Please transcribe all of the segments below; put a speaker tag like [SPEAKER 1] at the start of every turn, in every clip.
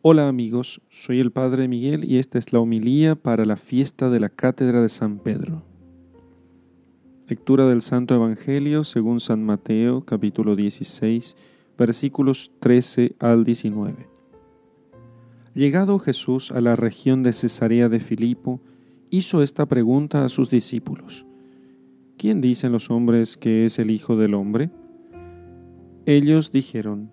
[SPEAKER 1] Hola amigos, soy el Padre Miguel y esta es la homilía para la fiesta de la Cátedra de San Pedro. Lectura del Santo Evangelio según San Mateo capítulo 16 versículos 13 al 19. Llegado Jesús a la región de Cesarea de Filipo, hizo esta pregunta a sus discípulos. ¿Quién dicen los hombres que es el Hijo del Hombre? Ellos dijeron,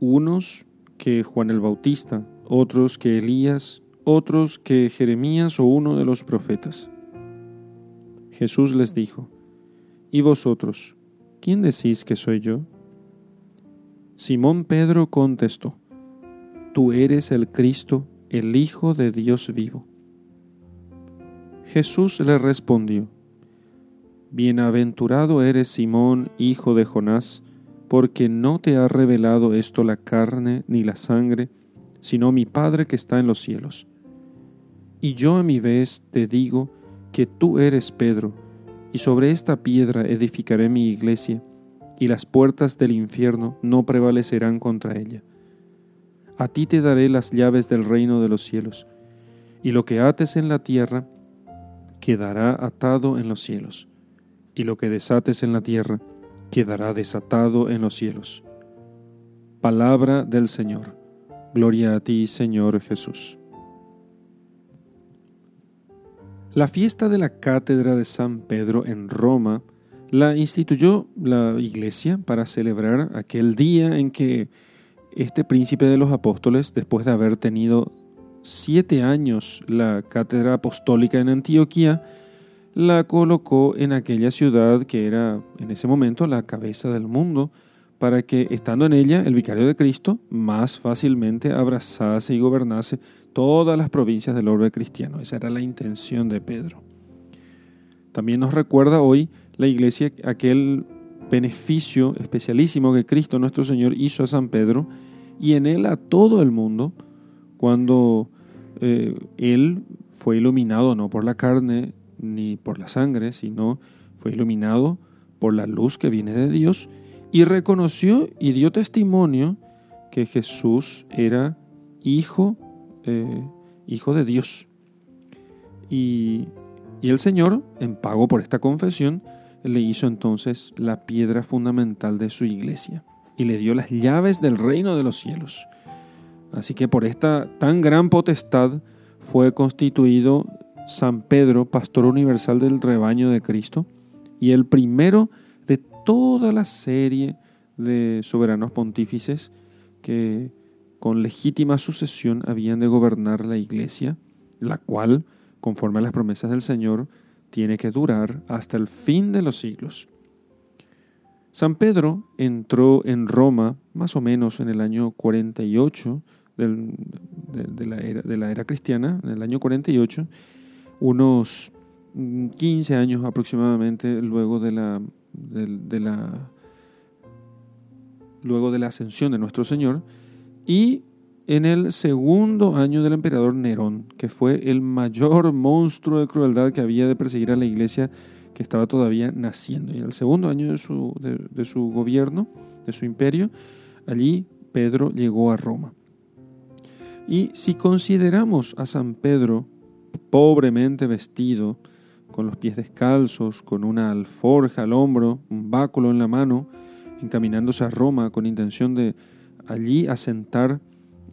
[SPEAKER 1] unos que Juan el Bautista, otros que Elías, otros que Jeremías o uno de los profetas. Jesús les dijo, ¿Y vosotros, quién decís que soy yo? Simón Pedro contestó, Tú eres el Cristo, el Hijo de Dios vivo. Jesús le respondió, Bienaventurado eres Simón, hijo de Jonás, porque no te ha revelado esto la carne ni la sangre, sino mi Padre que está en los cielos. Y yo a mi vez te digo que tú eres Pedro, y sobre esta piedra edificaré mi iglesia, y las puertas del infierno no prevalecerán contra ella. A ti te daré las llaves del reino de los cielos, y lo que ates en la tierra quedará atado en los cielos, y lo que desates en la tierra quedará desatado en los cielos. Palabra del Señor. Gloria a ti, Señor Jesús. La fiesta de la Cátedra de San Pedro en Roma la instituyó la Iglesia para celebrar aquel día en que este príncipe de los apóstoles, después de haber tenido siete años la cátedra apostólica en Antioquía, la colocó en aquella ciudad que era en ese momento la cabeza del mundo, para que, estando en ella, el vicario de Cristo más fácilmente abrazase y gobernase todas las provincias del orbe cristiano. Esa era la intención de Pedro. También nos recuerda hoy la iglesia aquel beneficio especialísimo que Cristo nuestro Señor hizo a San Pedro y en él a todo el mundo cuando eh, él fue iluminado no por la carne ni por la sangre, sino fue iluminado por la luz que viene de Dios y reconoció y dio testimonio que Jesús era hijo, eh, hijo de Dios. Y, y el Señor, en pago por esta confesión, le hizo entonces la piedra fundamental de su iglesia y le dio las llaves del reino de los cielos. Así que por esta tan gran potestad fue constituido San Pedro, pastor universal del rebaño de Cristo, y el primero de toda la serie de soberanos pontífices que con legítima sucesión habían de gobernar la iglesia, la cual, conforme a las promesas del Señor, tiene que durar hasta el fin de los siglos. San Pedro entró en Roma más o menos en el año 48 de, la era, cristiana, en el año 48, unos 15 mm, años aproximadamente luego de la, luego de la ascensión de nuestro Señor y en el segundo año del emperador Nerón, que fue el mayor monstruo de crueldad que había de perseguir a la iglesia que estaba todavía naciendo. Y en el segundo año de su, de su gobierno, de su imperio, allí Pedro llegó a Roma. Y si consideramos a San Pedro pobremente vestido, con los pies descalzos, con una alforja al hombro, un báculo en la mano, encaminándose a Roma con intención de allí asentar,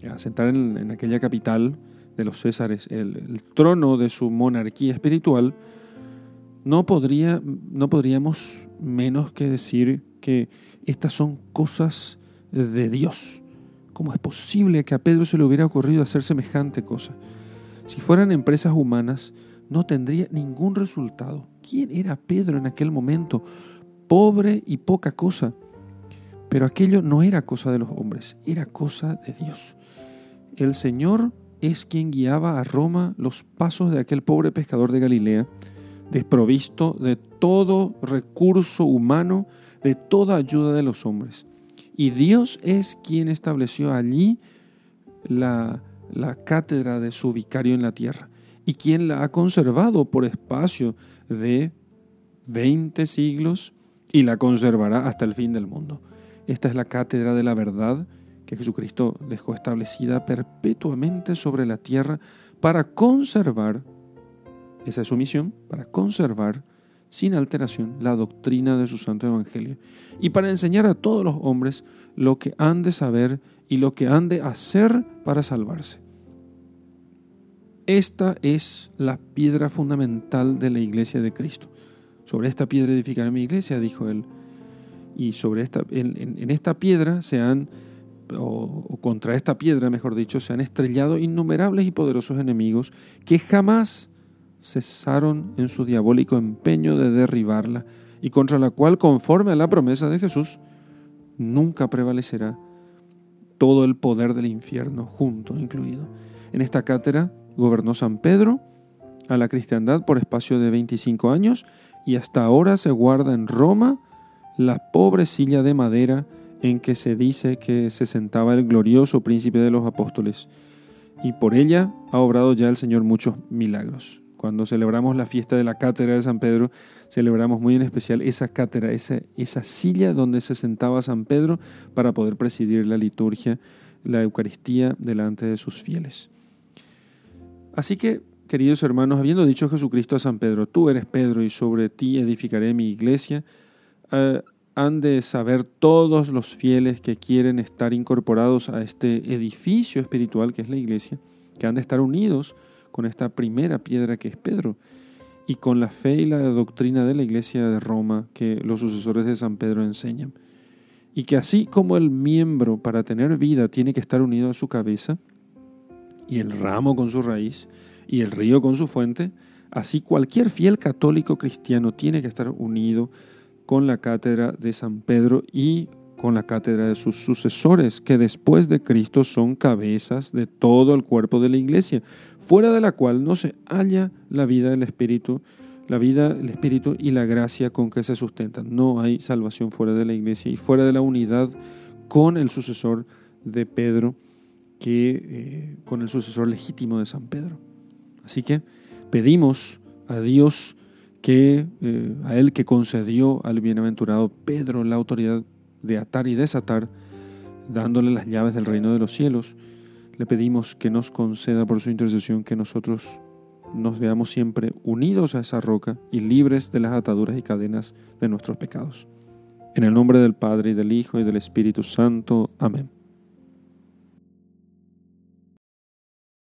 [SPEAKER 1] asentar en, aquella capital de los Césares el, trono de su monarquía espiritual, no, podría, no podríamos menos que decir que estas son cosas de Dios. ¿Cómo es posible que a Pedro se le hubiera ocurrido hacer semejante cosa? Si fueran empresas humanas, no tendría ningún resultado. ¿Quién era Pedro en aquel momento? Pobre y poca cosa. Pero aquello no era cosa de los hombres, era cosa de Dios. El Señor es quien guiaba a Roma los pasos de aquel pobre pescador de Galilea, desprovisto de todo recurso humano, de toda ayuda de los hombres. Y Dios es quien estableció allí la, la cátedra de su vicario en la tierra y quien la ha conservado por espacio de 20 siglos y la conservará hasta el fin del mundo. Esta es la cátedra de la verdad que Jesucristo dejó establecida perpetuamente sobre la tierra para conservar, esa es su misión, para conservar sin alteración la doctrina de su santo evangelio y para enseñar a todos los hombres lo que han de saber y lo que han de hacer para salvarse. Esta es la piedra fundamental de la iglesia de Cristo. Sobre esta piedra edificaré mi iglesia, dijo él. Y sobre esta, en, esta piedra se han, o, contra esta piedra, mejor dicho, se han estrellado innumerables y poderosos enemigos que jamás cesaron en su diabólico empeño de derribarla y contra la cual, conforme a la promesa de Jesús, nunca prevalecerá todo el poder del infierno junto incluido. En esta cátedra gobernó San Pedro a la cristiandad por espacio de 25 años y hasta ahora se guarda en Roma la pobre silla de madera en que se dice que se sentaba el glorioso príncipe de los apóstoles, y por ella ha obrado ya el Señor muchos milagros. Cuando celebramos la fiesta de la cátedra de San Pedro, celebramos muy en especial esa cátedra, esa, esa silla donde se sentaba San Pedro para poder presidir la liturgia, la Eucaristía delante de sus fieles. Así que Queridos hermanos, habiendo dicho Jesucristo a San Pedro, tú eres Pedro y sobre ti edificaré mi iglesia, eh, han de saber todos los fieles que quieren estar incorporados a este edificio espiritual que es la iglesia, que han de estar unidos con esta primera piedra que es Pedro y con la fe y la doctrina de la iglesia de Roma que los sucesores de San Pedro enseñan. Y que así como el miembro para tener vida tiene que estar unido a su cabeza y el ramo con su raíz, y el río con su fuente, así cualquier fiel católico cristiano tiene que estar unido con la cátedra de San Pedro y con la cátedra de sus sucesores, que después de Cristo son cabezas de todo el cuerpo de la iglesia, fuera de la cual no se halla la vida del Espíritu, la vida, el Espíritu y la gracia con que se sustentan. No hay salvación fuera de la iglesia y fuera de la unidad con el sucesor de Pedro, que eh, con el sucesor legítimo de San Pedro. Así que pedimos a Dios que eh, a él que concedió al bienaventurado Pedro la autoridad de atar y desatar, dándole las llaves del reino de los cielos, le pedimos que nos conceda por su intercesión que nosotros nos veamos siempre unidos a esa roca y libres de las ataduras y cadenas de nuestros pecados. En el nombre del Padre y del Hijo y del Espíritu Santo. Amén.